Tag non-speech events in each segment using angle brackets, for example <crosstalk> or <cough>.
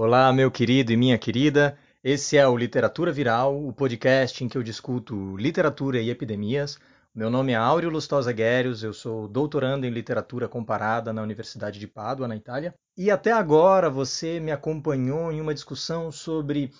Olá, meu querido e minha querida. Esse é o Literatura Viral, o podcast em que eu discuto literatura e epidemias. Meu nome é Áureo Lustosa Guérios, eu sou doutorando em literatura comparada na Universidade de Pádua, na Itália. E até agora você me acompanhou em uma discussão sobre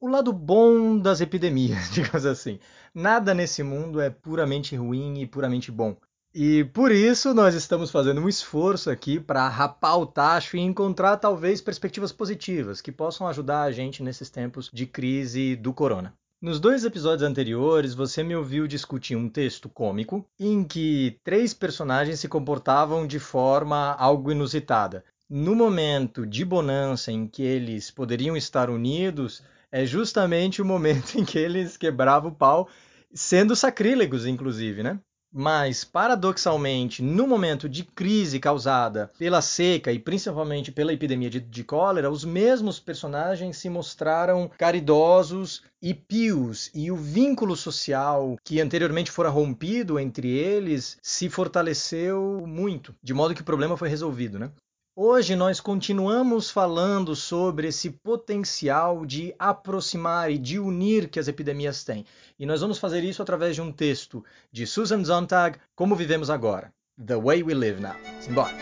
o lado bom das epidemias, <laughs> digamos assim. Nada nesse mundo é puramente ruim e puramente bom. E por isso nós estamos fazendo um esforço aqui para rapar o tacho e encontrar talvez perspectivas positivas que possam ajudar a gente nesses tempos de crise do corona. Nos dois episódios anteriores, você me ouviu discutir um texto cômico em que três personagens se comportavam de forma algo inusitada. No momento de bonança em que eles poderiam estar unidos, é justamente o momento <laughs> em que eles quebravam o pau, sendo sacrílegos, inclusive, né? Mas, paradoxalmente, no momento de crise causada pela seca e principalmente pela epidemia de, de, cólera, os mesmos personagens se mostraram caridosos e pios, e o vínculo social que anteriormente fora rompido entre eles se fortaleceu muito, de modo que o problema foi resolvido, né? Hoje nós continuamos falando sobre esse potencial de aproximar e de unir que as epidemias têm. E nós vamos fazer isso através de um texto de Susan Sontag, Como Vivemos Agora. The Way We Live Now. Simbora!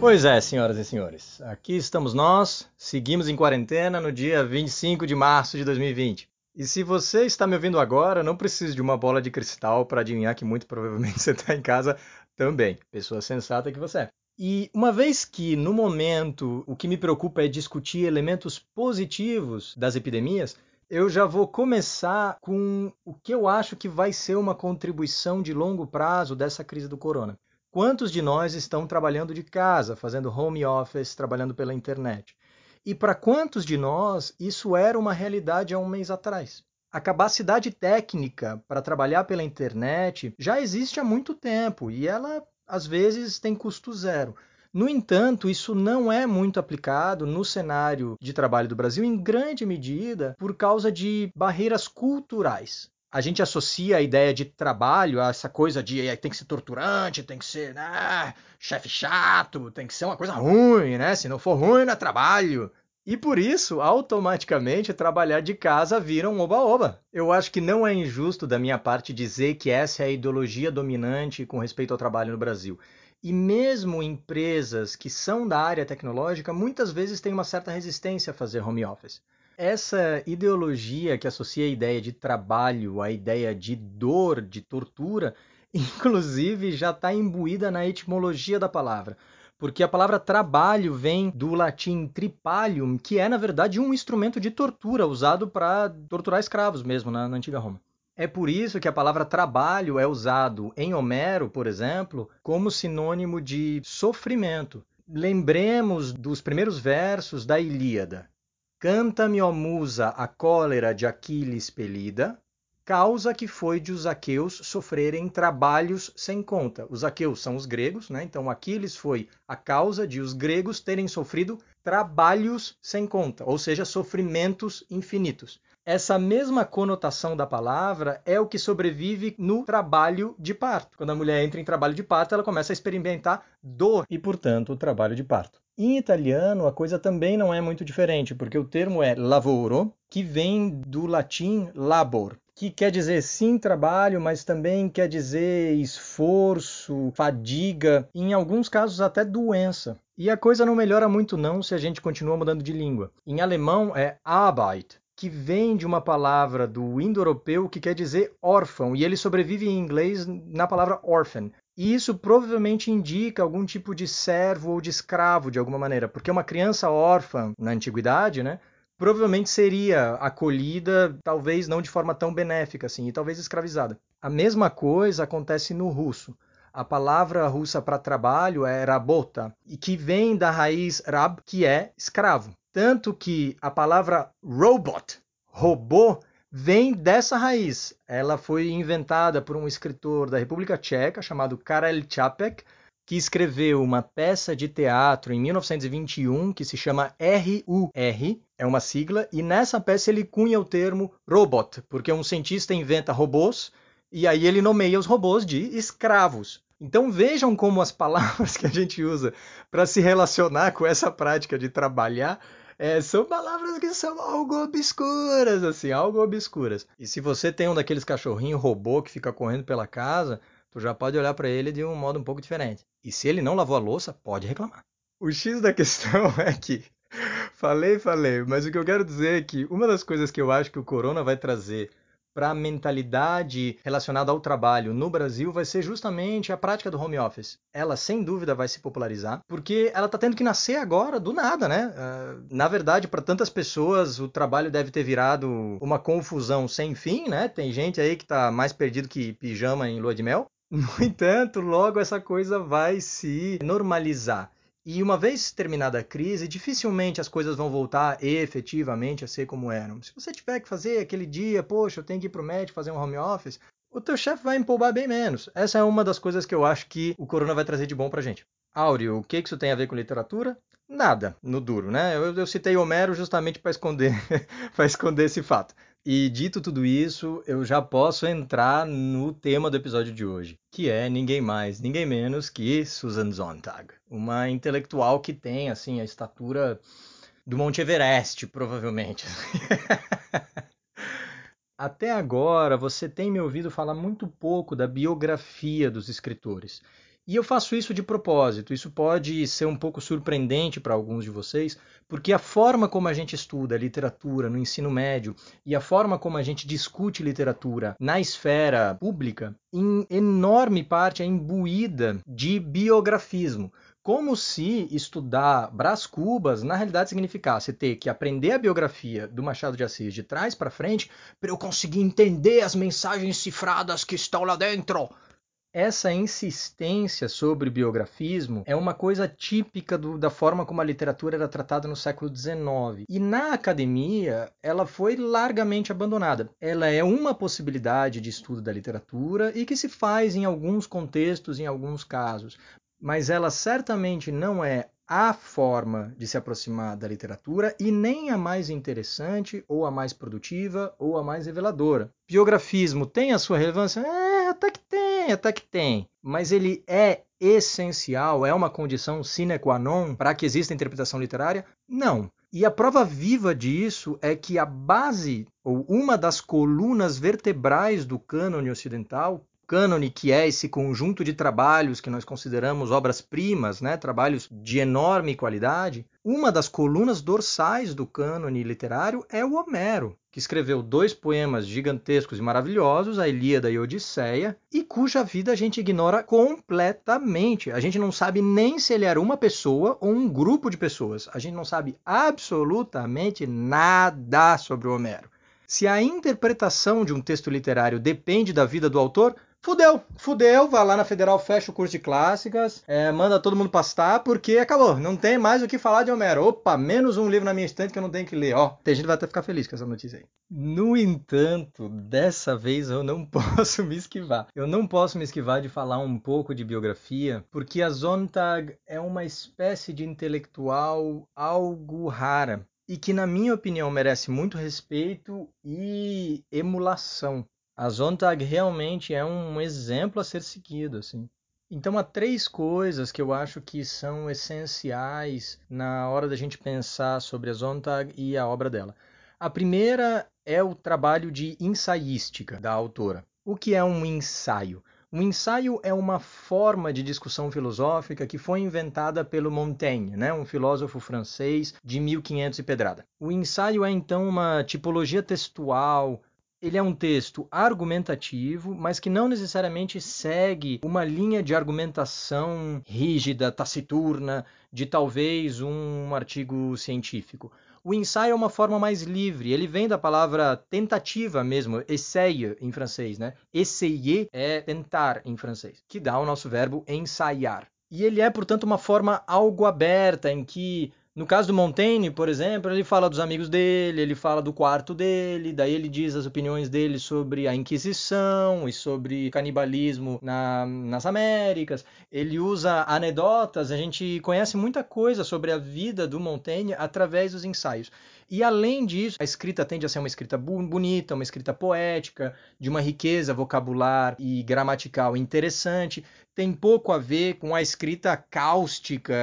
Pois é, senhoras e senhores, aqui estamos nós, seguimos em quarentena no dia 25 de março de 2020. E se você está me ouvindo agora, não precisa de uma bola de cristal para adivinhar que muito <laughs> provavelmente você está em casa também. Pessoa sensata que você é. E uma vez que, no momento, o que me preocupa é discutir elementos positivos das epidemias, eu já vou começar com o que eu acho que vai ser uma contribuição de longo prazo dessa crise do corona. Quantos de nós estão trabalhando de casa, fazendo home office, trabalhando pela internet? E para quantos de nós isso era uma realidade há um mês atrás? A capacidade técnica para trabalhar pela internet já existe há muito tempo e ela, às vezes, tem custo zero. No entanto, isso não é muito aplicado no cenário de trabalho do Brasil, em grande medida por causa de barreiras culturais. A gente associa a ideia de trabalho a essa coisa de tem que ser torturante, tem que ser né, chefe chato, tem que ser uma coisa ruim, né? Se não for ruim, não é trabalho. E por isso, automaticamente, trabalhar de casa vira um oba-oba. Eu acho que não é injusto da minha parte dizer que essa é a ideologia dominante com respeito ao trabalho no Brasil. E mesmo empresas que são da área tecnológica, muitas vezes têm uma certa resistência a fazer home office. Essa ideologia que associa a ideia de trabalho à ideia de dor, de tortura, <laughs> inclusive já está imbuída na etimologia da palavra. Porque a palavra trabalho vem do latim tripalium, que é, na verdade, um instrumento de tortura usado para torturar escravos mesmo na, na antiga Roma. É por isso que a palavra trabalho é usado em Homero, por exemplo, como sinônimo de sofrimento. Lembremos dos primeiros versos da Ilíada. Canta-me, ó musa, a cólera de Aquiles pelida, causa que foi de os aqueus sofrerem trabalhos sem conta. Os aqueus são os gregos, né? Então Aquiles foi a causa de os gregos terem sofrido trabalhos sem conta, ou seja, sofrimentos infinitos. Essa mesma conotação da palavra é o que sobrevive no trabalho de parto. Quando a mulher entra em trabalho de parto, ela começa a experimentar dor e, portanto, o trabalho de parto. Em italiano, a coisa também não é muito diferente, porque o termo é lavoro, que vem do latim labor, que quer dizer sim trabalho, mas também quer dizer esforço, fadiga, em alguns casos até doença. E a coisa não melhora muito não se a gente continua mudando de língua. Em alemão é Arbeit, que vem de uma palavra do indo-europeu que quer dizer órfão, e ele sobrevive em inglês na palavra orphan, e isso provavelmente indica algum tipo de servo ou de escravo de alguma maneira, porque uma criança órfã na antiguidade, né, provavelmente seria acolhida, talvez não de forma tão benéfica assim, e talvez escravizada. A mesma coisa acontece no russo. A palavra russa para trabalho é rabota, e que vem da raiz rab, que é escravo. Tanto que a palavra robot, robô, vem dessa raiz. Ela foi inventada por um escritor da República Tcheca chamado Karel Čapek, que escreveu uma peça de teatro em 1921 que se chama RUR, é uma sigla, e nessa peça ele cunha o termo robot, porque um cientista inventa robôs E aí ele nomeia os robôs de escravos. Então vejam como as palavras que a gente usa para se relacionar com essa prática de trabalhar é, são palavras que são algo obscuras, assim, algo obscuras. E se você tem um daqueles cachorrinhos robô que fica correndo pela casa, tu já pode olhar para ele de um modo um pouco diferente. E se ele não lavou a louça, pode reclamar. O X da questão <laughs> é que falei, falei, mas o que eu quero dizer é que uma das coisas que eu acho que o corona vai trazer para a mentalidade relacionada ao trabalho no Brasil vai ser justamente a prática do home office. Ela, sem dúvida, vai se popularizar, porque ela está tendo que nascer agora do nada, né? Uh, na verdade, para tantas pessoas, o trabalho deve ter virado uma confusão sem fim, né? Tem gente aí que está mais perdido que pijama em lua de mel. <laughs> No entanto, logo essa coisa vai se normalizar. E uma vez terminada a crise, dificilmente as coisas vão voltar efetivamente a ser como eram. Se você tiver que fazer aquele dia, poxa, eu tenho que ir para o médico fazer um home office, o teu chefe vai empolgar bem menos. Essa é uma das coisas que eu acho que o corona vai trazer de bom para gente. Áureo, o que isso tem a ver com literatura? Nada, no duro, né? Eu, eu citei Homero justamente para esconder, <laughs> para esconder esse fato. E dito tudo isso, eu já posso entrar no tema do episódio de hoje, que é ninguém mais, ninguém menos que Susan Sontag, uma intelectual que tem assim a estatura do Monte Everest, provavelmente. <laughs> Até agora, você tem me ouvido falar muito pouco da biografia dos escritores. E eu faço isso de propósito. Isso pode ser um pouco surpreendente para alguns de vocês, porque a forma como a gente estuda literatura no ensino médio e a forma como a gente discute literatura na esfera pública, em enorme parte é imbuída de biografismo. Como se estudar Brás Cubas na realidade significasse ter que aprender a biografia do Machado de Assis de trás para frente para eu conseguir entender as mensagens cifradas que estão lá dentro essa insistência sobre biografismo é uma coisa típica do, da forma como a literatura era tratada no século XIX. E na academia, ela foi largamente abandonada. Ela é uma possibilidade de estudo da literatura e que se faz em alguns contextos, em alguns casos. Mas ela certamente não é a forma de se aproximar da literatura e nem a mais interessante, ou a mais produtiva, ou a mais reveladora. Biografismo tem a sua relevância? É, até que tem até que tem. Mas ele é essencial, é uma condição sine qua non para que exista interpretação literária? Não. E a prova viva disso é que a base, ou uma das colunas vertebrais do cânone ocidental, cânone, que é esse conjunto de trabalhos que nós consideramos obras-primas, né, trabalhos de enorme qualidade, uma das colunas dorsais do cânone literário é o Homero, que escreveu dois poemas gigantescos e maravilhosos, a Ilíada e a Odisseia, e cuja vida a gente ignora completamente. A gente não sabe nem se ele era uma pessoa ou um grupo de pessoas. A gente não sabe absolutamente nada sobre o Homero. Se a interpretação de um texto literário depende da vida do autor, Fudeu, fudeu, vai lá na Federal, fecha o curso de clássicas, é, manda todo mundo pastar, porque acabou, não tem mais o que falar de Homero. Opa, menos um livro na minha estante que eu não tenho que ler. Ó, tem gente que vai até ficar feliz com essa notícia aí. No entanto, dessa vez eu não <laughs> posso me esquivar. Eu não posso me esquivar de falar um pouco de biografia, porque a Zontag é uma espécie de intelectual algo rara e que, na minha opinião, merece muito respeito e emulação. A Zontag realmente é um exemplo a ser seguido, assim. Então há três coisas que eu acho que são essenciais na hora da gente pensar sobre a Zontag e a obra dela. A primeira é o trabalho de ensaística da autora. O que é um ensaio? Um ensaio é uma forma de discussão filosófica que foi inventada pelo Montaigne, né, um filósofo francês de 1500 e pedrada. O ensaio é então uma tipologia textual ele é um texto argumentativo, mas que não necessariamente segue uma linha de argumentação rígida, taciturna, de talvez um artigo científico. O ensaio é uma forma mais livre, ele vem da palavra tentativa mesmo, essayer em francês, né? Essayer é tentar em francês, que dá o nosso verbo ensaiar. E ele é, portanto, uma forma algo aberta em que no caso do Montaigne, por exemplo, ele fala dos amigos dele, ele fala do quarto dele, daí ele diz as opiniões dele sobre a Inquisição e sobre canibalismo na, nas Américas. Ele usa anedotas, a gente conhece muita coisa sobre a vida do Montaigne através dos ensaios. E além disso, a escrita tende a ser uma escrita bonita, uma escrita poética, de uma riqueza vocabular e gramatical interessante. Tem pouco a ver com a escrita cáustica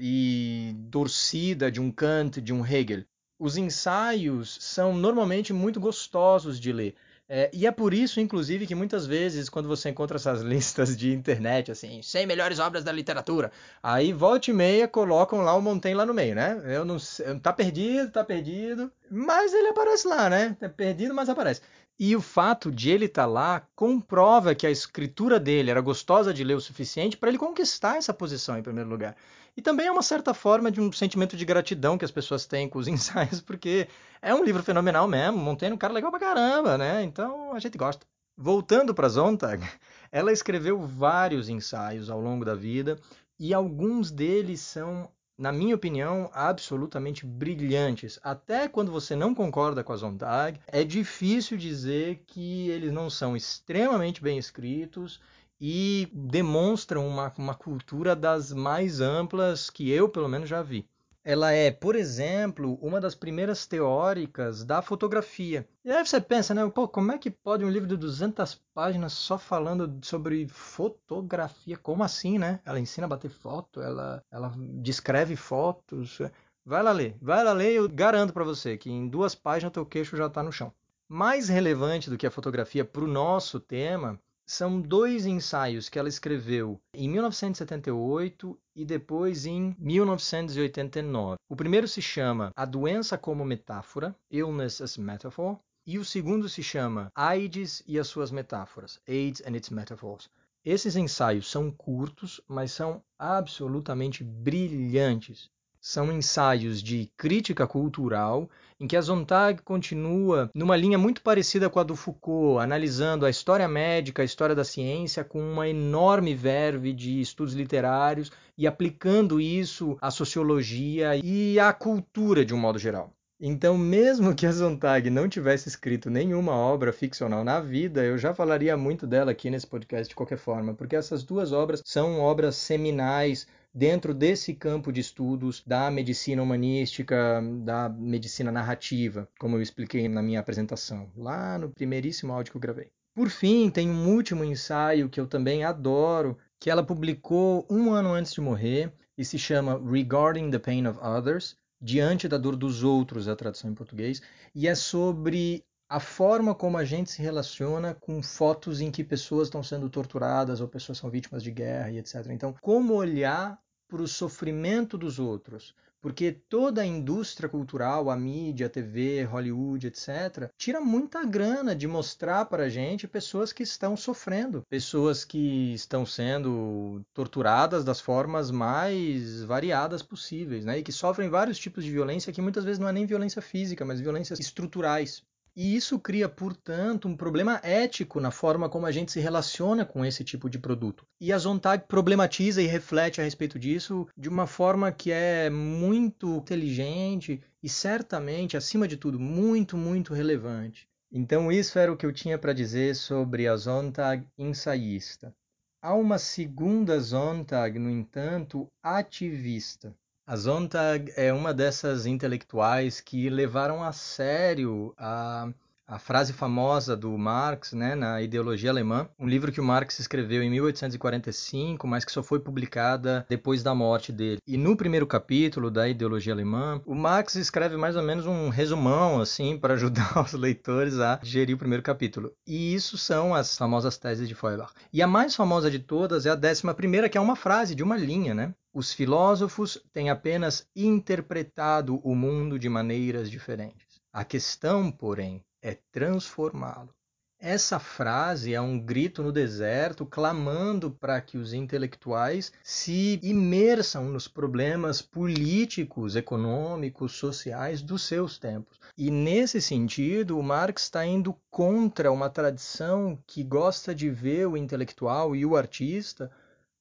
e torcida de um Kant, de um Hegel. Os ensaios são normalmente muito gostosos de ler. É, e é por isso, inclusive, que muitas vezes, quando você encontra essas <laughs> listas de internet, assim, 100 melhores obras da literatura, aí volta e meia colocam lá o Montaigne lá no meio, né? Eu não sei, tá perdido, tá perdido, mas ele aparece lá, né? É perdido, mas aparece. E o fato de ele estar tá lá comprova que a escritura dele era gostosa de ler o suficiente para ele conquistar essa posição em primeiro lugar. E também é uma certa forma de um sentimento de gratidão que as pessoas têm com os <laughs> ensaios, porque é um livro fenomenal mesmo, Montaigne é um cara legal pra caramba, né? Então a gente gosta. Voltando para Zontag, <laughs> ela escreveu vários ensaios ao longo da vida e alguns deles são na minha opinião, absolutamente brilhantes. Até quando você não concorda com a Zontag, é difícil dizer que eles não são extremamente bem escritos e demonstram uma, uma cultura das mais amplas que eu, pelo menos, já vi ela é, por exemplo, uma das primeiras teóricas da fotografia. E aí você pensa, né, pô, como é que pode um livro de 200 páginas só falando sobre fotografia? Como assim, né? Ela ensina a bater foto, ela, ela descreve fotos. Vai lá ler, vai lá ler, eu garanto para você que em duas páginas teu queixo já está no chão. Mais relevante do que a fotografia para o nosso tema são dois ensaios que ela escreveu em 1978 e depois em 1989. O primeiro se chama A Doença como Metáfora, Illness as Metaphor, e o segundo se chama AIDS e as suas metáforas, AIDS and its Metaphors. Esses ensaios são curtos, mas são absolutamente brilhantes são ensaios de crítica cultural, em que a Zontag continua numa linha muito parecida com a do Foucault, analisando a história médica, a história da ciência, com uma enorme verve de estudos literários e aplicando isso à sociologia e à cultura de um modo geral. Então, mesmo que a Zontag não tivesse escrito nenhuma obra ficcional na vida, eu já falaria muito dela aqui nesse podcast de qualquer forma, porque essas duas obras são obras seminais dentro desse campo de estudos da medicina humanística, da medicina narrativa, como eu expliquei na minha apresentação, lá no primeiríssimo áudio que eu gravei. Por fim, tem um último ensaio que eu também adoro, que ela publicou um ano antes de morrer e se chama Regarding the Pain of Others, Diante da Dor dos Outros, a tradução em português, e é sobre a forma como a gente se relaciona com fotos em que pessoas estão sendo torturadas ou pessoas são vítimas de guerra e etc. Então, como olhar para o sofrimento dos outros. Porque toda a indústria cultural, a mídia, a TV, Hollywood, etc., tira muita grana de mostrar para a gente pessoas que estão sofrendo, pessoas que estão sendo torturadas das formas mais variadas possíveis, né? E que sofrem vários tipos de violência que muitas vezes não é nem violência física, mas violências estruturais. E isso cria, portanto, um problema ético na forma como a gente se relaciona com esse tipo de produto. E a Zontag problematiza e reflete a respeito disso de uma forma que é muito inteligente e certamente, acima de tudo, muito, muito relevante. Então, isso era o que eu tinha para dizer sobre a Zontag ensaísta. Há uma segunda Zontag, no entanto, ativista. A Zontag é uma dessas intelectuais que levaram a sério a, a frase famosa do Marx né, na Ideologia Alemã, um livro que o Marx escreveu em 1845, mas que só foi publicada depois da morte dele. E no primeiro capítulo da Ideologia Alemã, o Marx escreve mais ou menos um resumão assim para ajudar <laughs> os leitores a digerir o primeiro capítulo. E isso são as famosas teses de Feuerbach. E a mais famosa de todas é a décima primeira, que é uma frase de uma linha, né? Os filósofos têm apenas interpretado o mundo de maneiras diferentes. A questão, porém, é transformá-lo. Essa frase é um grito no deserto clamando para que os intelectuais se imersam nos problemas políticos, econômicos, sociais dos seus tempos. E nesse sentido, o Marx está indo contra uma tradição que gosta de ver o intelectual e o artista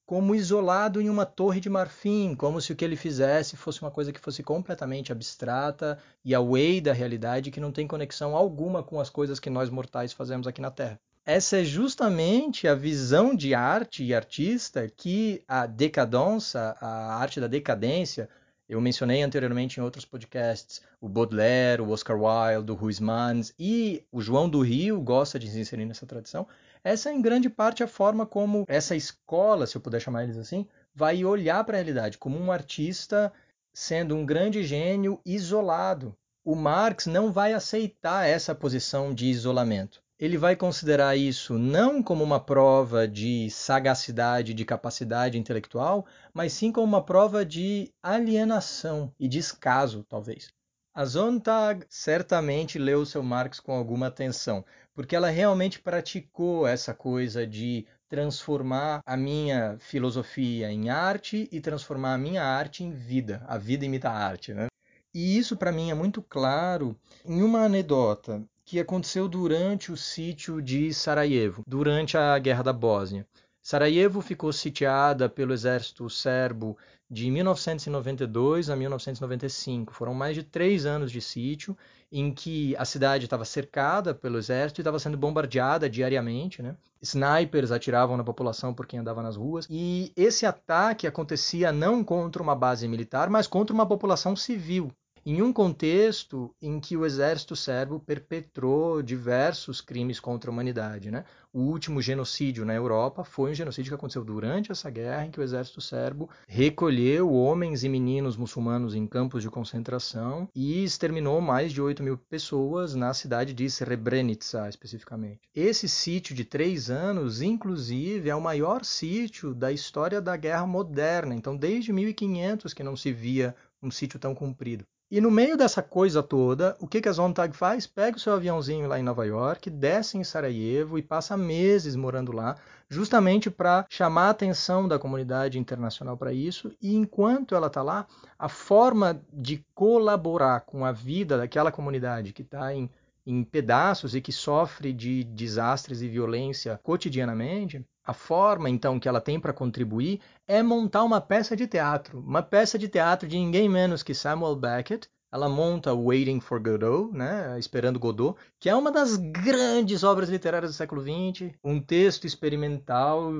como isolado em uma torre de marfim, como se o que ele fizesse fosse uma coisa que fosse completamente abstrata e away da realidade, que não tem conexão alguma com as coisas que nós mortais fazemos aqui na Terra. Essa é justamente a visão de arte e artista que a decadência, a arte da decadência Eu mencionei anteriormente em outros podcasts o Baudelaire, o Oscar Wilde, o Ruiz Mans e o João do Rio gosta de se inserir nessa tradição. Essa é em grande parte a forma como essa escola, se eu puder chamar eles assim, vai olhar para a realidade como um artista sendo um grande gênio isolado. O Marx não vai aceitar essa posição de isolamento ele vai considerar isso não como uma prova de sagacidade, de capacidade intelectual, mas sim como uma prova de alienação e descaso, talvez. A Zontag certamente leu seu Marx com alguma atenção, porque ela realmente praticou essa coisa de transformar a minha filosofia em arte e transformar a minha arte em vida. A vida imita a arte, né? E isso para mim é muito claro em uma anedota que aconteceu durante o sítio de Sarajevo, durante a Guerra da Bósnia. Sarajevo ficou sitiada pelo exército serbo de 1992 a 1995. Foram mais de três anos de sítio em que a cidade estava cercada pelo exército e estava sendo bombardeada diariamente. Né? Snipers atiravam na população por quem andava nas ruas. E esse ataque acontecia não contra uma base militar, mas contra uma população civil em um contexto em que o exército serbo perpetrou diversos crimes contra a humanidade. Né? O último genocídio na Europa foi um genocídio que aconteceu durante essa guerra, em que o exército serbo recolheu homens e meninos muçulmanos em campos de concentração e exterminou mais de 8 mil pessoas na cidade de Srebrenica, especificamente. Esse sítio de três anos, inclusive, é o maior sítio da história da guerra moderna. Então, desde 1500 que não se via um sítio tão comprido. E no meio dessa coisa toda, o que, que a Zontag faz? Pega o seu aviãozinho lá em Nova York, desce em Sarajevo e passa meses morando lá, justamente para chamar a atenção da comunidade internacional para isso. E enquanto ela está lá, a forma de colaborar com a vida daquela comunidade que está em, em pedaços e que sofre de desastres e violência cotidianamente, a forma então que ela tem para contribuir é montar uma peça de teatro, uma peça de teatro de ninguém menos que Samuel Beckett. Ela monta Waiting for Godot, né, Esperando Godot, que é uma das grandes obras literárias do século XX, um texto experimental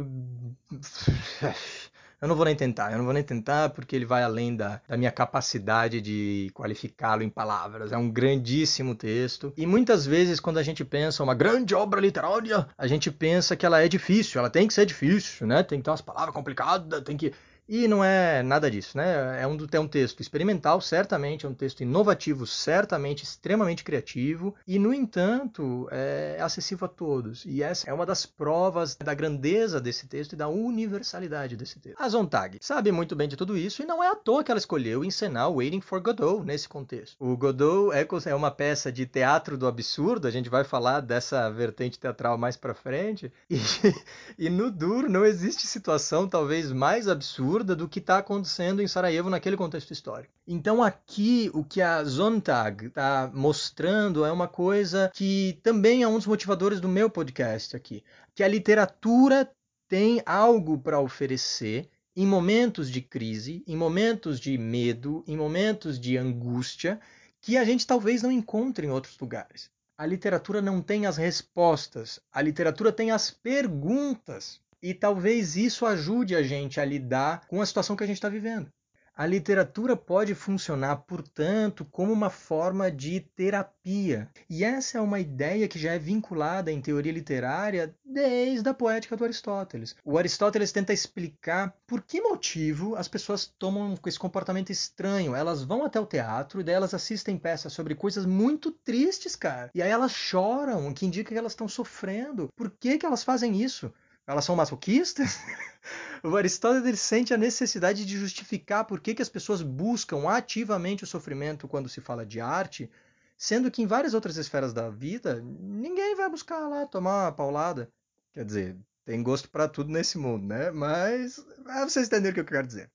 Eu não vou nem tentar, eu não vou nem tentar porque ele vai além da, da minha capacidade de qualificá-lo em palavras. É um grandíssimo texto. E muitas vezes, quando a gente pensa uma grande obra literária, a gente pensa que ela é difícil, ela tem que ser difícil, né? Tem que ter umas palavras complicadas, tem que e não é nada disso, né? É um, é um texto experimental, certamente, é um texto inovativo, certamente extremamente criativo, e, no entanto, é acessível a todos. E essa é uma das provas da grandeza desse texto e da universalidade desse texto. A Zontag sabe muito bem de tudo isso, e não é à toa que ela escolheu encenar Waiting for Godot nesse contexto. O Godot é, uma peça de teatro do absurdo, a gente vai falar dessa vertente teatral mais pra frente, <laughs> e, e no duro não existe situação talvez mais absurda absurda do que está acontecendo em Sarajevo naquele contexto histórico. Então aqui o que a Zontag está mostrando é uma coisa que também é um dos motivadores do meu podcast aqui, que a literatura tem algo para oferecer em momentos de crise, em momentos de medo, em momentos de angústia, que a gente talvez não encontre em outros lugares. A literatura não tem as respostas, a literatura tem as perguntas. E talvez isso ajude a gente a lidar com a situação que a gente está vivendo. A literatura pode funcionar, portanto, como uma forma de terapia. E essa é uma ideia que já é vinculada em teoria literária desde a poética do Aristóteles. O Aristóteles tenta explicar por que motivo as pessoas tomam esse comportamento estranho. Elas vão até o teatro e daí elas assistem peças sobre coisas muito tristes, cara. E aí elas choram, o que indica que elas estão sofrendo. Por que, que elas fazem isso? Elas são masoquistas? <laughs> o Aristóteles sente a necessidade de justificar por que, que as pessoas buscam ativamente o sofrimento quando se fala de arte, sendo que em várias outras esferas da vida ninguém vai buscar lá tomar uma paulada. Quer dizer, tem gosto para tudo nesse mundo, né? Mas é vocês entenderam o que eu quero dizer.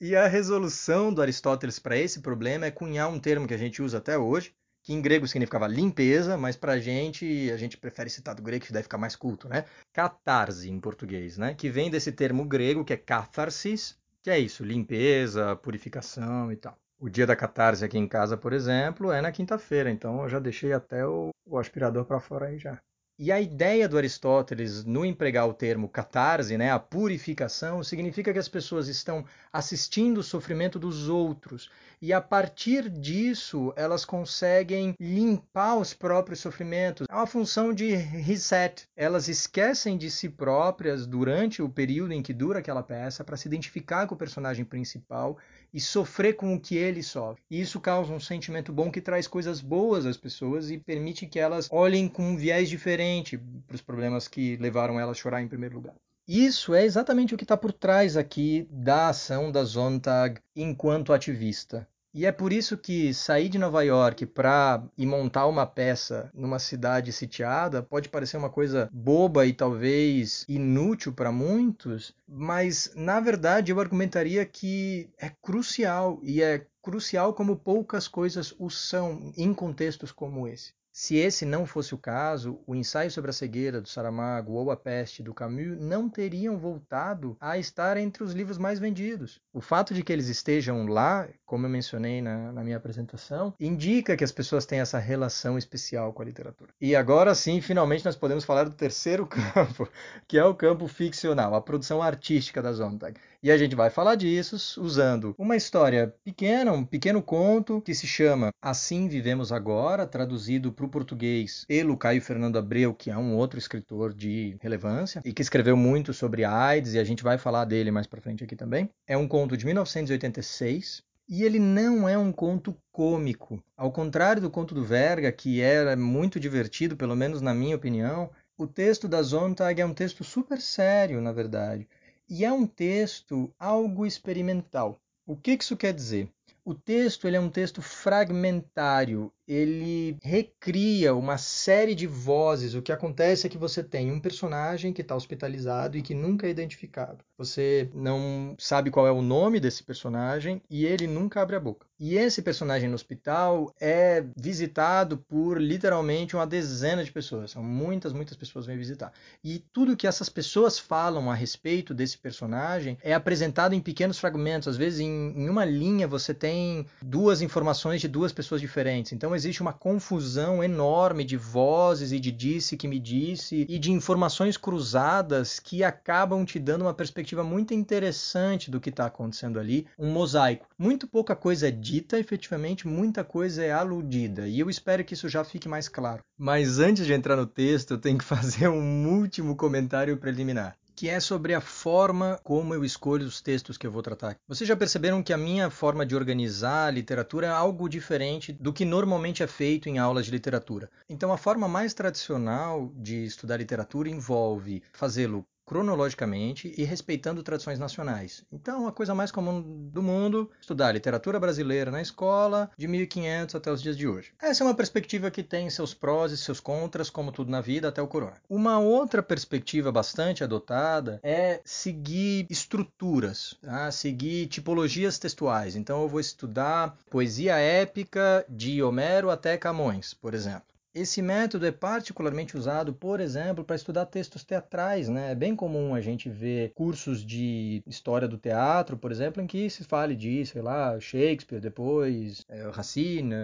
E a resolução do Aristóteles para esse problema é cunhar um termo que a gente usa até hoje, que em grego significava limpeza, mas pra gente, a gente prefere citar do grego que deve ficar mais culto, né? Catarse em português, né? Que vem desse termo grego que é catharsis, que é isso, limpeza, purificação e tal. O dia da catarse aqui em casa, por exemplo, é na quinta-feira, então eu já deixei até o, o aspirador para fora aí já. E a ideia do Aristóteles no empregar o termo catarse, né, a purificação, significa que as pessoas estão assistindo o sofrimento dos outros e a partir disso elas conseguem limpar os próprios sofrimentos. É uma função de reset. Elas esquecem de si próprias durante o período em que dura aquela peça para se identificar com o personagem principal e sofrer com o que ele sofre. E isso causa um sentimento bom que traz coisas boas às pessoas e permite que elas olhem com um viés diferente para os problemas que levaram elas a chorar em primeiro lugar. Isso é exatamente o que está por trás aqui da ação da Zontag enquanto ativista. E é por isso que sair de Nova York para ir montar uma peça numa cidade sitiada pode parecer uma coisa boba e talvez inútil para muitos, mas na verdade eu argumentaria que é crucial e é crucial como poucas coisas o são em contextos como esse. Se esse não fosse o caso, o ensaio sobre a cegueira do Saramago ou a peste do Camus não teriam voltado a estar entre os livros mais vendidos. O fato de que eles estejam lá, como eu mencionei na, na minha apresentação, indica que as pessoas têm essa relação especial com a literatura. E agora sim, finalmente nós podemos falar do terceiro <laughs> campo, que é o campo ficcional, a produção artística da Zontag. E a gente vai falar disso usando uma história pequena, um pequeno conto que se chama Assim Vivemos Agora, traduzido para o português pelo Caio Fernando Abreu, que é um outro escritor de relevância e que escreveu muito sobre AIDS, e a gente vai falar dele mais para frente aqui também. É um conto de 1986, e ele não é um conto cômico. Ao contrário do conto do Verga, que era muito divertido, pelo menos na minha opinião, o texto da Zontag é um texto super sério, na verdade. E é um texto algo experimental. O que isso quer dizer? O texto ele é um texto fragmentário, ele recria uma série de vozes. O que acontece é que você tem um personagem que está hospitalizado e que nunca é identificado. Você não sabe qual é o nome desse personagem e ele nunca abre a boca. E esse personagem no hospital é visitado por literalmente uma dezena de pessoas. São muitas, muitas pessoas vêm visitar. E tudo que essas pessoas falam a respeito desse personagem é apresentado em pequenos fragmentos. Às vezes, em, em uma linha, você tem duas informações de duas pessoas diferentes. Então, existe uma confusão enorme de vozes e de disse que me disse e de informações cruzadas que acabam te dando uma perspectiva muito interessante do que está acontecendo ali, um mosaico. Muito pouca coisa é dita, efetivamente, muita coisa é aludida, e eu espero que isso já fique mais claro. Mas antes de entrar no texto, eu tenho que <laughs> fazer um último comentário preliminar que é sobre a forma como eu escolho os textos que eu vou tratar. Vocês já perceberam que a minha forma de organizar a literatura é algo diferente do que normalmente é feito em aulas de literatura. Então, a forma mais tradicional de estudar literatura envolve fazê-lo cronologicamente e respeitando tradições nacionais. Então, a coisa mais comum do mundo, estudar literatura brasileira na escola de 1500 até os dias de hoje. Essa é uma perspectiva que tem seus prós e seus contras, como tudo na vida, até o corona. Uma outra perspectiva bastante adotada é seguir estruturas, tá? seguir tipologias textuais. Então, eu vou estudar poesia épica de Homero até Camões, por exemplo. Esse método é particularmente usado, por exemplo, para estudar textos teatrais. Né? É bem comum a gente ver cursos de história do teatro, por exemplo, em que se fale de, sei lá, Shakespeare, depois é, Racine,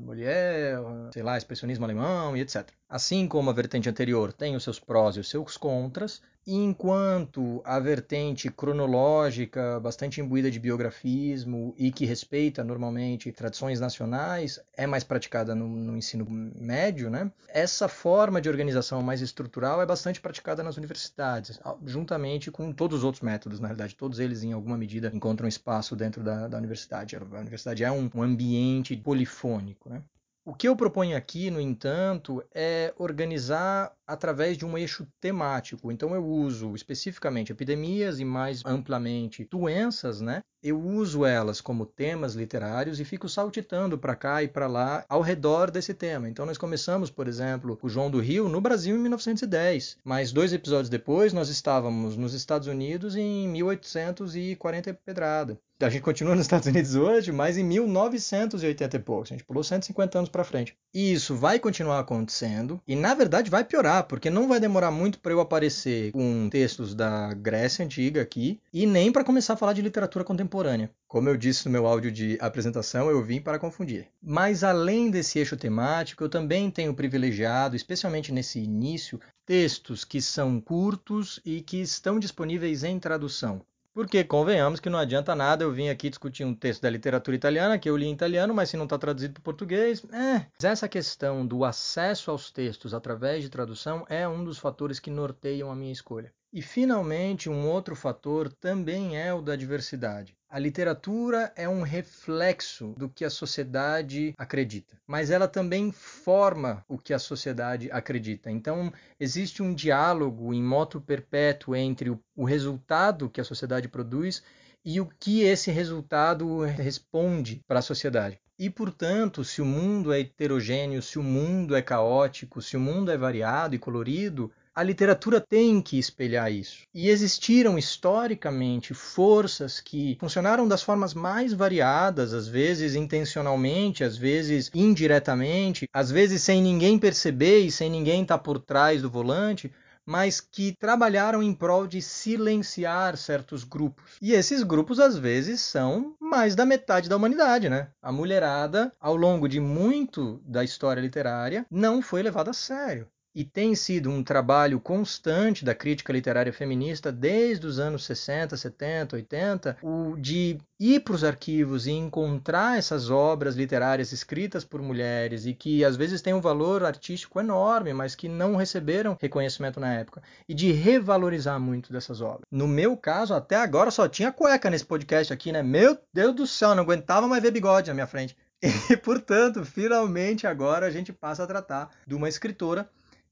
Molière, sei lá, expressionismo alemão e etc. Assim como a vertente anterior tem os seus prós e os seus contras, enquanto a vertente cronológica, bastante imbuída de biografismo e que respeita normalmente tradições nacionais, é mais praticada no, no, ensino médio, né? essa forma de organização mais estrutural é bastante praticada nas universidades, juntamente com todos os outros métodos, na realidade, todos eles em alguma medida encontram espaço dentro da, da universidade. A universidade é um, um ambiente polifônico. Né? O que eu proponho aqui, no entanto, é organizar através de um eixo temático. Então eu uso especificamente epidemias e mais amplamente doenças, né? Eu uso elas como temas literários e fico saltitando para cá e para lá ao redor desse tema. Então nós começamos, por exemplo, o João do Rio no Brasil em 1910, mas dois episódios depois nós estávamos nos Estados Unidos em 1840 pedrada. A gente continua nos Estados Unidos hoje, mas em 1980 e poucos. A gente pulou 150 anos para frente. E isso vai continuar acontecendo e, na verdade, vai piorar, porque não vai demorar muito para eu aparecer com textos da Grécia Antiga aqui e nem para começar a falar de literatura contemporânea contemporânea. Como eu disse no meu áudio de apresentação, eu vim para confundir. Mas além desse eixo temático, eu também tenho privilegiado, especialmente nesse início, textos que são curtos e que estão disponíveis em tradução. Porque convenhamos que não adianta nada eu vir aqui discutir um texto da literatura italiana que eu li em italiano, mas se não está traduzido para o português, é. Essa questão do acesso aos textos através de tradução é um dos fatores que norteiam a minha escolha. E, finalmente, um outro fator também é o da diversidade. A literatura é um reflexo do que a sociedade acredita, mas ela também forma o que a sociedade acredita. Então, existe um diálogo em moto perpétuo entre o resultado que a sociedade produz e o que esse resultado responde para a sociedade. E, portanto, se o mundo é heterogêneo, se o mundo é caótico, se o mundo é variado e colorido, a literatura tem que espelhar isso. E existiram historicamente forças que funcionaram das formas mais variadas, às vezes intencionalmente, às vezes indiretamente, às vezes sem ninguém perceber e sem ninguém estar por trás do volante, mas que trabalharam em prol de silenciar certos grupos. E esses grupos, às vezes, são mais da metade da humanidade, né? A mulherada, ao longo de muito da história literária, não foi levada a sério e tem sido um trabalho constante da crítica literária feminista desde os anos 60, 70, 80, o de ir para os arquivos e encontrar essas obras literárias escritas por mulheres e que às vezes têm um valor artístico enorme, mas que não receberam reconhecimento na época, e de revalorizar muito dessas obras. No meu caso, até agora só tinha cueca nesse podcast aqui, né? Meu Deus do céu, não aguentava mais ver bigode na minha frente. <laughs> E, portanto, finalmente agora a gente passa a tratar de uma escritora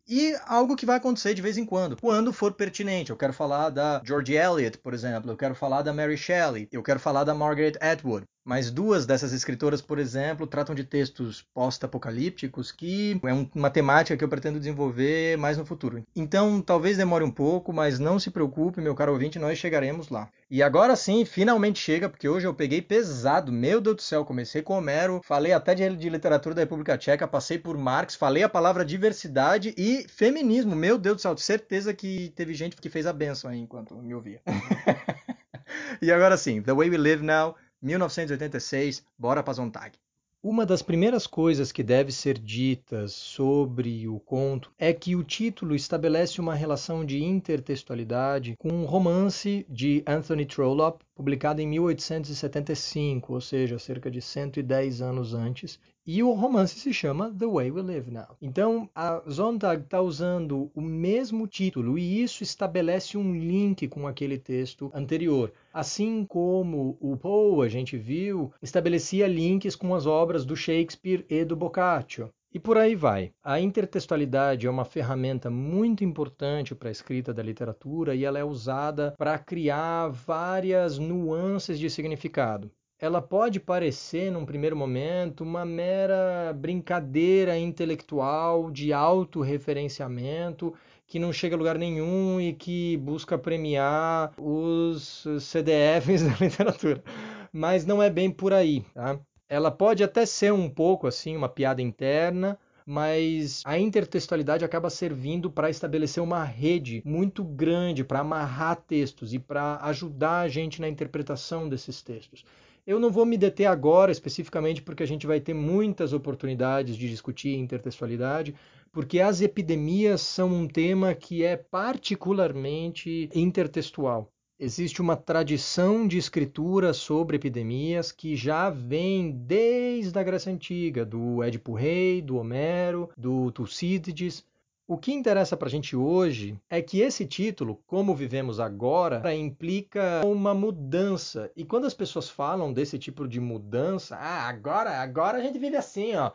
e algo que vai acontecer de vez em quando, quando for pertinente. Eu quero falar da George Eliot, por exemplo, eu quero falar da Mary Shelley, eu quero falar da Margaret Atwood. Mas duas dessas escritoras, por exemplo, tratam de textos pós-apocalípticos, que é uma temática que eu pretendo desenvolver mais no futuro. Então, talvez demore um pouco, mas não se preocupe, meu caro ouvinte, nós chegaremos lá. E agora sim, finalmente chega, porque hoje eu peguei pesado. Meu Deus do céu, comecei com Homero, falei até de, literatura da República Tcheca, passei por Marx, falei a palavra diversidade e feminismo. Meu Deus do céu, certeza que teve gente que fez a benção aí enquanto me ouvia. <laughs> e agora sim, The Way We Live Now 1986, bora para Zontag. Uma das primeiras coisas que deve ser ditas sobre o conto é que o título estabelece uma relação de intertextualidade com um romance de Anthony Trollope, publicado em 1875, ou seja, cerca de 110 anos antes, e o romance se chama The Way We Live Now. Então, a Zontag está usando o mesmo título e isso estabelece um link com aquele texto anterior. Assim como o Poe, a gente viu, estabelecia links com as obras do Shakespeare e do Boccaccio. E por aí vai. A intertextualidade é uma ferramenta muito importante para a escrita da literatura e ela é usada para criar várias nuances de significado ela pode parecer, num primeiro momento, uma mera brincadeira intelectual de autorreferenciamento que não chega a lugar nenhum e que busca premiar os CDFs <laughs> da literatura. Mas não é bem por aí, tá? Ela pode até ser um pouco assim, uma piada interna, mas a intertextualidade acaba servindo para estabelecer uma rede muito grande para amarrar textos e para ajudar a gente na interpretação desses textos. Eu não vou me deter agora especificamente porque a gente vai ter muitas oportunidades de discutir intertextualidade, porque as epidemias são um tema que é particularmente intertextual. Existe uma tradição de escritura sobre epidemias que já vem desde a Grécia Antiga, do Édipo Rei, do Homero, do Tucídides, o que interessa para a gente hoje é que esse título, Como Vivemos Agora, implica uma mudança. E quando as pessoas falam desse tipo de mudança, ah, agora, agora a gente vive assim, ó.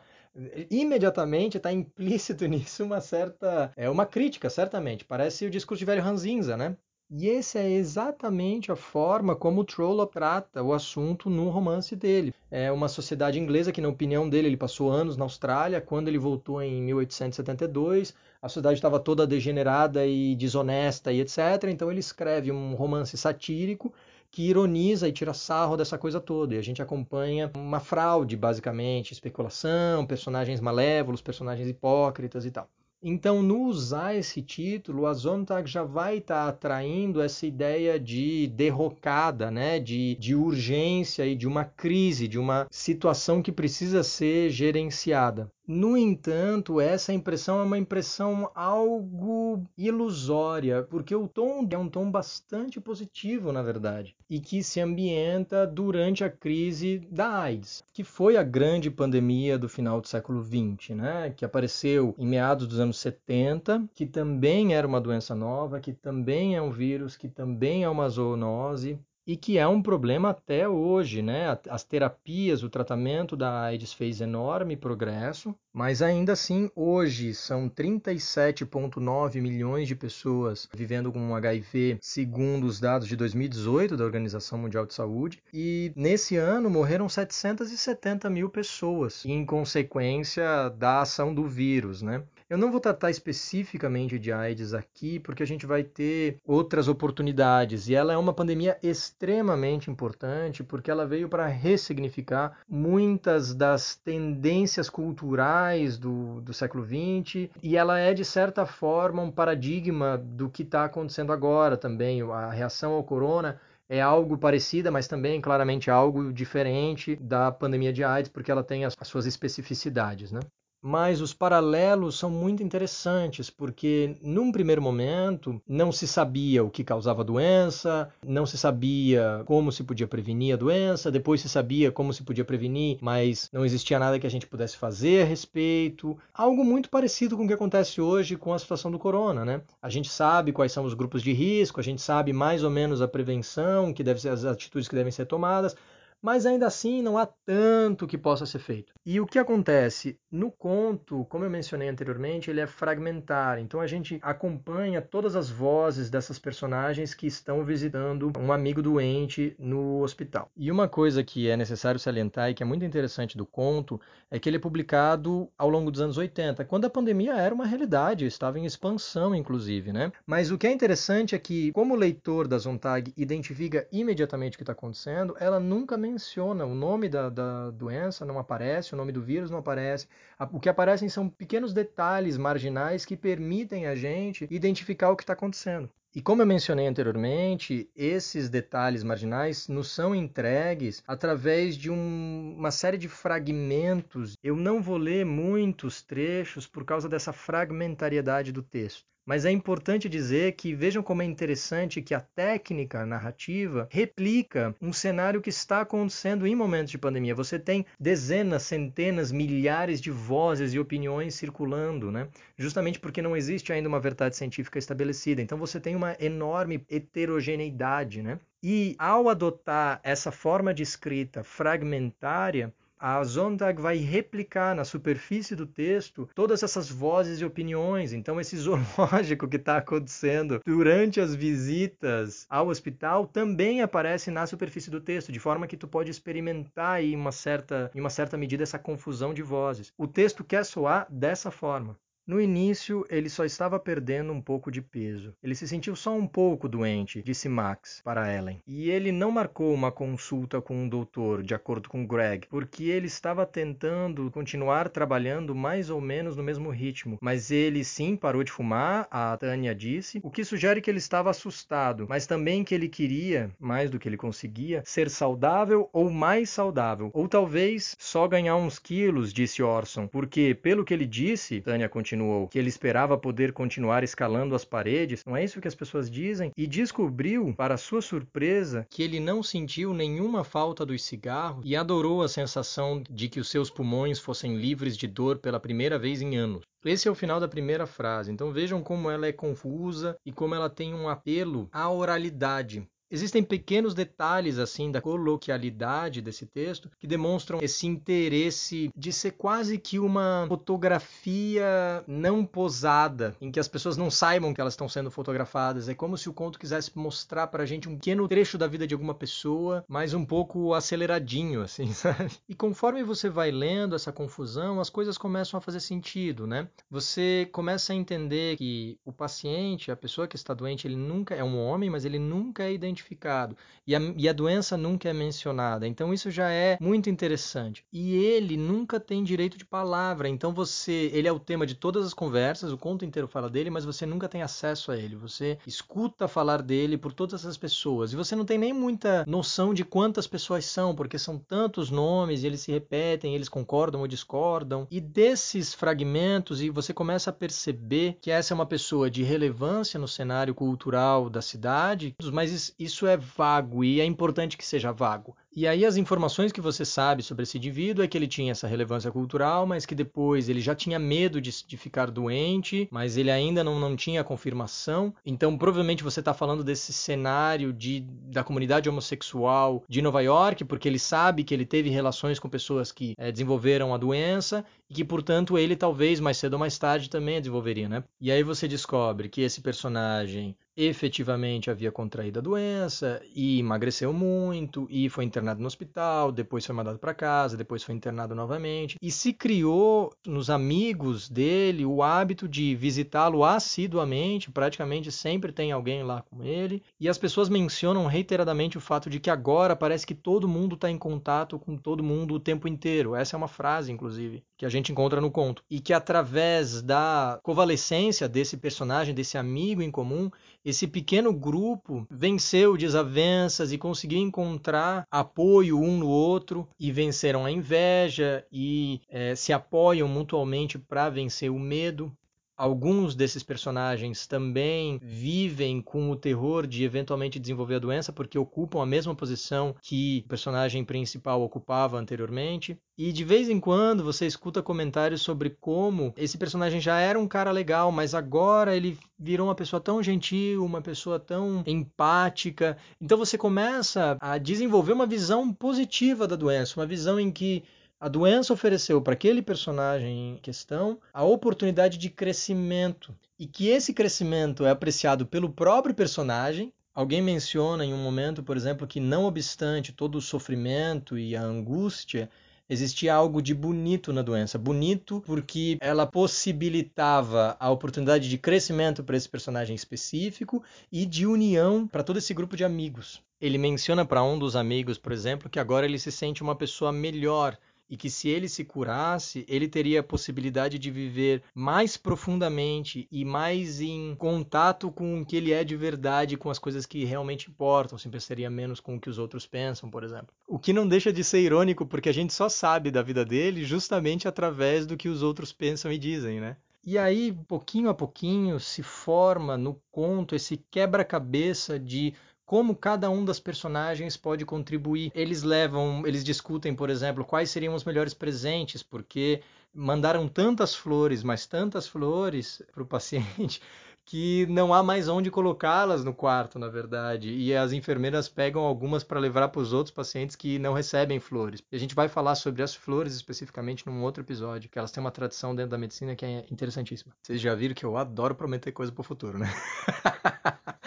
Imediatamente está implícito <laughs> nisso uma certa. É uma crítica, certamente. Parece o discurso de velho Ranzinza, né? E essa é exatamente a forma como o Trollope trata o assunto no romance dele. É uma sociedade inglesa que, na opinião dele, ele passou anos na Austrália. Quando ele voltou em 1872, a sociedade estava toda degenerada e desonesta e etc. Então ele escreve um romance satírico que ironiza e tira sarro dessa coisa toda. E a gente acompanha uma fraude, basicamente, especulação, personagens malévolos, personagens hipócritas e tal. Então, no usar esse título, a Zontag já vai estar tá atraindo essa ideia de derrocada, né? de, de urgência e de uma crise, de uma situação que precisa ser gerenciada. No entanto, essa impressão é uma impressão algo ilusória, porque o tom é um tom bastante positivo, na verdade, e que se ambienta durante a crise da AIDS, que foi a grande pandemia do final do século XX, né? que apareceu em meados dos anos 70, que também era uma doença nova, que também é um vírus, que também é uma zoonose, e que é um problema até hoje, né? As terapias, o tratamento da AIDS fez enorme progresso, mas ainda assim hoje são 37,9 milhões de pessoas vivendo com HIV, segundo os dados de 2018 da Organização Mundial de Saúde, e nesse ano morreram 770 mil pessoas em consequência da ação do vírus, né? Eu não vou tratar especificamente de AIDS aqui, porque a gente vai ter outras oportunidades. E ela é uma pandemia extremamente importante, porque ela veio para ressignificar muitas das tendências culturais do, do século XX. E ela é, de certa forma, um paradigma do que está acontecendo agora também. A reação ao corona é algo parecida, mas também claramente algo diferente da pandemia de AIDS, porque ela tem as, as suas especificidades, né? Mas os paralelos são muito interessantes, porque num primeiro momento não se sabia o que causava a doença, não se sabia como se podia prevenir a doença, depois se sabia como se podia prevenir, mas não existia nada que a gente pudesse fazer a respeito. Algo muito parecido com o que acontece hoje com a situação do corona, né? A gente sabe quais são os grupos de risco, a gente sabe mais ou menos a prevenção, que deve ser as atitudes que devem ser tomadas, mas ainda assim não há tanto que possa ser feito. E o que acontece? No conto, como eu mencionei anteriormente, ele é fragmentar, então a gente acompanha todas as vozes dessas personagens que estão visitando um amigo doente no hospital. E uma coisa que é necessário salientar e que é muito interessante do conto é que ele é publicado ao longo dos anos 80, quando a pandemia era uma realidade, estava em expansão, inclusive, né? Mas o que é interessante é que, como o leitor da Zontag identifica imediatamente o que está acontecendo, ela nunca menciona, o nome da, da doença não aparece, o nome do vírus não aparece. O que aparecem são pequenos detalhes marginais que permitem a gente identificar o que está acontecendo. E como eu mencionei anteriormente, esses detalhes marginais nos são entregues através de um, uma série de fragmentos. Eu não vou ler muitos trechos por causa dessa fragmentariedade do texto. Mas é importante dizer que vejam como é interessante que a técnica narrativa replica um cenário que está acontecendo em momentos de pandemia. Você tem dezenas, centenas, milhares de vozes e opiniões circulando, né? Justamente porque não existe ainda uma verdade científica estabelecida. Então você tem uma enorme heterogeneidade, né? E ao adotar essa forma de escrita fragmentária, a Zontag vai replicar na superfície do texto todas essas vozes e opiniões. Então, esse <laughs> zoológico que está acontecendo durante as visitas ao hospital também aparece na superfície do texto, de forma que tu pode experimentar aí uma certa, em uma certa medida essa confusão de vozes. O texto quer soar dessa forma. No início, ele só estava perdendo um pouco de peso. Ele se sentiu só um pouco doente, disse Max para Ellen. E ele não marcou uma consulta com um doutor, de acordo com Greg, porque ele estava tentando continuar trabalhando mais ou menos no mesmo ritmo. Mas ele sim parou de fumar, a Tânia disse, o que sugere que ele estava assustado, mas também que ele queria, mais do que ele conseguia, ser saudável ou mais saudável. Ou talvez só ganhar uns quilos, disse Orson, porque, pelo que ele disse, Tânia continuou continuou, que ele esperava poder continuar escalando as paredes, não é isso que as pessoas dizem? E descobriu, para sua surpresa, que ele não sentiu nenhuma falta dos cigarros e adorou a sensação de que os seus pulmões fossem livres de dor pela primeira vez em anos. Esse é o final da primeira frase. Então vejam como ela é confusa e como ela tem um apelo à oralidade. Existem pequenos detalhes assim da coloquialidade desse texto que demonstram esse interesse de ser quase que uma fotografia não posada, em que as pessoas não saibam que elas estão sendo fotografadas. É como se o conto quisesse mostrar pra gente um pequeno trecho da vida de alguma pessoa, mas um pouco aceleradinho, <laughs> assim, sabe? E conforme você vai lendo essa confusão, as coisas começam a fazer sentido, né? Você começa a entender que o paciente, a pessoa que está doente, ele nunca é um homem, mas ele nunca é identificado identificado. E a, e a doença nunca é mencionada. Então isso já é muito interessante. E ele nunca tem direito de palavra. Então você. Ele é o tema de todas as conversas, o conto inteiro fala dele, mas você nunca tem acesso a ele. Você escuta falar dele por todas as pessoas. E você não tem nem muita noção de quantas pessoas são, porque são tantos nomes e eles se repetem, eles concordam ou discordam. E desses fragmentos, e você começa a perceber que essa é uma pessoa de relevância no cenário cultural da cidade, mas isso é vago e é importante que seja vago. E aí as informações que você sabe sobre esse indivíduo é que ele tinha essa relevância cultural, mas que depois ele já tinha medo de, de ficar doente, mas ele ainda não, não tinha confirmação. Então provavelmente você está falando desse cenário de, da comunidade homossexual de Nova York, porque ele sabe que ele teve relações com pessoas que é, desenvolveram a doença e que, portanto, ele talvez mais cedo ou mais tarde também a desenvolveria, né? E aí você descobre que esse personagem efetivamente havia contraído a doença e emagreceu muito e foi internado no hospital, depois foi mandado para casa, depois foi internado novamente. E se criou nos amigos dele o hábito de visitá-lo assiduamente, praticamente sempre tem alguém lá com ele. E as pessoas mencionam reiteradamente o fato de que agora parece que todo mundo está em contato com todo mundo o tempo inteiro. Essa é uma frase, inclusive, que a gente encontra no conto e que através da convalescência desse personagem, desse amigo em comum, esse pequeno grupo venceu desavenças e conseguiu encontrar apoio um no outro e venceram a inveja e é, se apoiam mutuamente para vencer o medo. Alguns desses personagens também vivem com o terror de eventualmente desenvolver a doença porque ocupam a mesma posição que o personagem principal ocupava anteriormente. E de vez em quando você escuta comentários sobre como esse personagem já era um cara legal, mas agora ele virou uma pessoa tão gentil, uma pessoa tão empática. Então você começa a desenvolver uma visão positiva da doença, uma visão em que a doença ofereceu para aquele personagem em questão a oportunidade de crescimento e que esse crescimento é apreciado pelo próprio personagem. Alguém menciona em um momento, por exemplo, que não obstante todo o sofrimento e a angústia, existia algo de bonito na doença. Bonito porque ela possibilitava a oportunidade de crescimento para esse personagem específico e de união para todo esse grupo de amigos. Ele menciona para um dos amigos, por exemplo, que agora ele se sente uma pessoa melhor e que se ele se curasse, ele teria a possibilidade de viver mais profundamente e mais em contato com o que ele é de verdade, com as coisas que realmente importam, se pensaria menos com o que os outros pensam, por exemplo. O que não deixa de ser irônico, porque a gente só sabe da vida dele justamente através do que os outros pensam e dizem, né? E aí, pouquinho a pouquinho, se forma no conto esse quebra-cabeça de como cada um das personagens pode contribuir. Eles levam, eles discutem, por exemplo, quais seriam os melhores presentes, porque mandaram tantas flores, mas tantas flores <laughs> para o paciente que não há mais onde colocá-las no quarto, na verdade. E as enfermeiras pegam algumas para levar para os outros pacientes que não recebem flores. E a gente vai falar sobre as flores especificamente num outro episódio, que elas têm uma tradição dentro da medicina que é interessantíssima. Vocês já viram que eu adoro prometer coisa para o futuro, né? <laughs>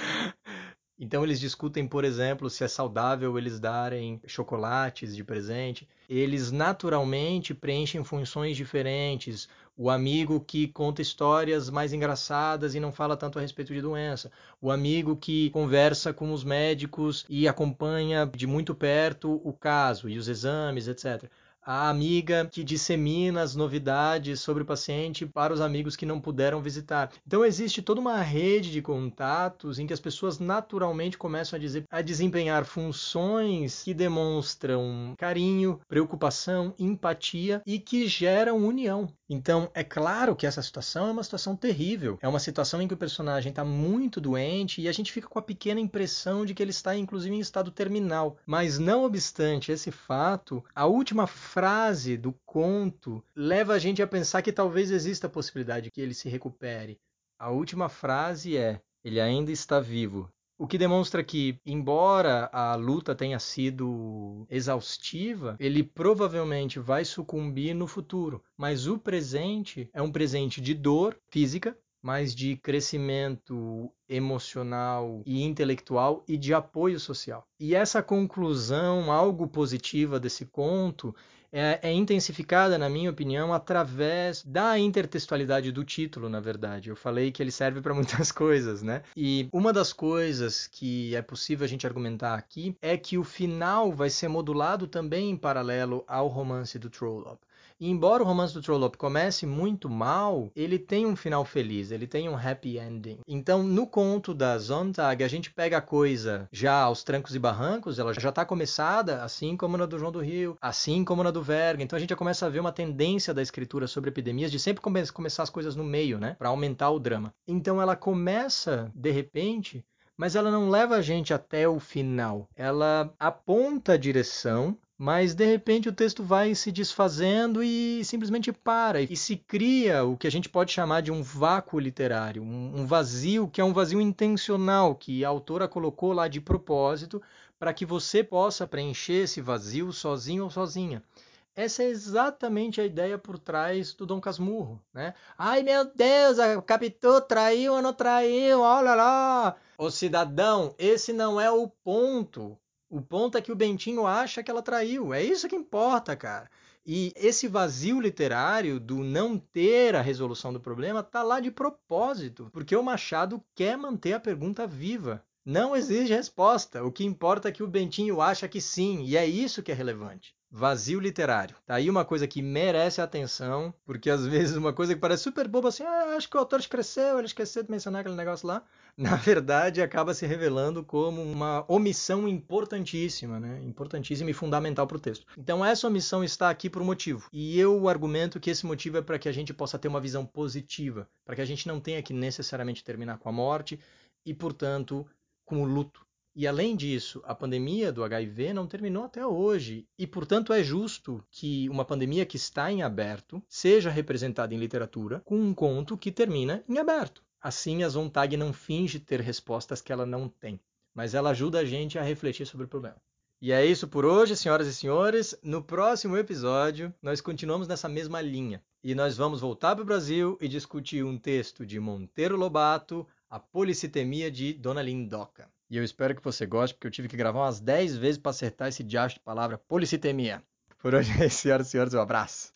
Então eles discutem, por exemplo, se é saudável eles darem chocolates de presente. Eles naturalmente preenchem funções diferentes. O amigo que conta histórias mais engraçadas e não fala tanto a respeito de doença. O amigo que conversa com os médicos e acompanha de muito perto o caso e os exames, etc a amiga que dissemina as novidades sobre o paciente para os amigos que não puderam visitar. Então existe toda uma rede de contatos em que as pessoas naturalmente começam a, dizer, a desempenhar funções que demonstram carinho, preocupação, empatia e que geram união. Então é claro que essa situação é uma situação terrível. É uma situação em que o personagem está muito doente e a gente fica com a pequena impressão de que ele está inclusive em estado terminal. Mas não obstante esse fato, a última frase do conto leva a gente a pensar que talvez exista a possibilidade que ele se recupere. A última frase é: ele ainda está vivo. O que demonstra que, embora a luta tenha sido exaustiva, ele provavelmente vai sucumbir no futuro. Mas o presente é um presente de dor física, mas de crescimento emocional e intelectual e de apoio social. E essa conclusão, algo positiva desse conto, é, é, intensificada, na minha opinião, através da intertextualidade do título, na verdade. Eu falei que ele serve para muitas <laughs> coisas, né? E uma das coisas que é possível a gente argumentar aqui é que o final vai ser modulado também em paralelo ao romance do Trollope. E embora o romance do Trollope comece muito mal, ele tem um final feliz, ele tem um happy ending. Então, no conto da Zontag, a gente pega a coisa já aos trancos e barrancos, ela já está começada, assim como na do João do Rio, assim como na do Verga. Então a gente já começa a ver uma tendência da escritura sobre epidemias de sempre come começar as coisas no meio, né, para aumentar o drama. Então ela começa de repente mas ela não leva a gente até o final. Ela aponta a direção, mas de repente o texto vai se desfazendo e simplesmente para e se cria o que a gente pode chamar de um vácuo literário, um, vazio que é um vazio intencional que a autora colocou lá de propósito para que você possa preencher esse vazio sozinho ou sozinha. Essa é exatamente a ideia por trás do Dom Casmurro, né? Ai meu Deus, a Capitu traiu ou não traiu, olha lá. Ô cidadão, esse não é o ponto. O ponto é que o Bentinho acha que ela traiu. É isso que importa, cara. E esse vazio literário do não ter a resolução do problema tá lá de propósito, porque o Machado quer manter a pergunta viva. Não exige resposta. O que importa é que o Bentinho acha que sim, e é isso que é relevante. Vazio literário. Tá aí uma coisa que merece atenção, porque às <laughs> vezes uma coisa que parece super boba assim, ah, acho que o autor esqueceu, ele esqueceu de mencionar aquele negócio lá, <laughs> na verdade acaba se revelando como uma omissão importantíssima, né? Importantíssima e fundamental para o texto. Então essa omissão está aqui por um motivo. E eu argumento que esse motivo é para que a gente possa ter uma visão positiva, para que a gente não tenha que necessariamente terminar com a morte e, portanto, com o luto. E além disso, a pandemia do HIV não terminou até hoje, e portanto é justo que uma pandemia que está em aberto seja representada em literatura com um conto que termina em aberto. Assim, a Zontag não finge ter respostas que ela não tem, mas ela ajuda a gente a refletir sobre o problema. E é isso por hoje, senhoras e senhores. No próximo episódio, nós continuamos nessa mesma linha. E nós vamos voltar para o Brasil e discutir um texto de Monteiro Lobato, A Policitemia de Dona Lindoca. E eu espero que você goste, porque eu tive que gravar umas 10 vezes para acertar esse diacho de palavra policitemia. Por hoje é isso, senhoras e senhores, um abraço.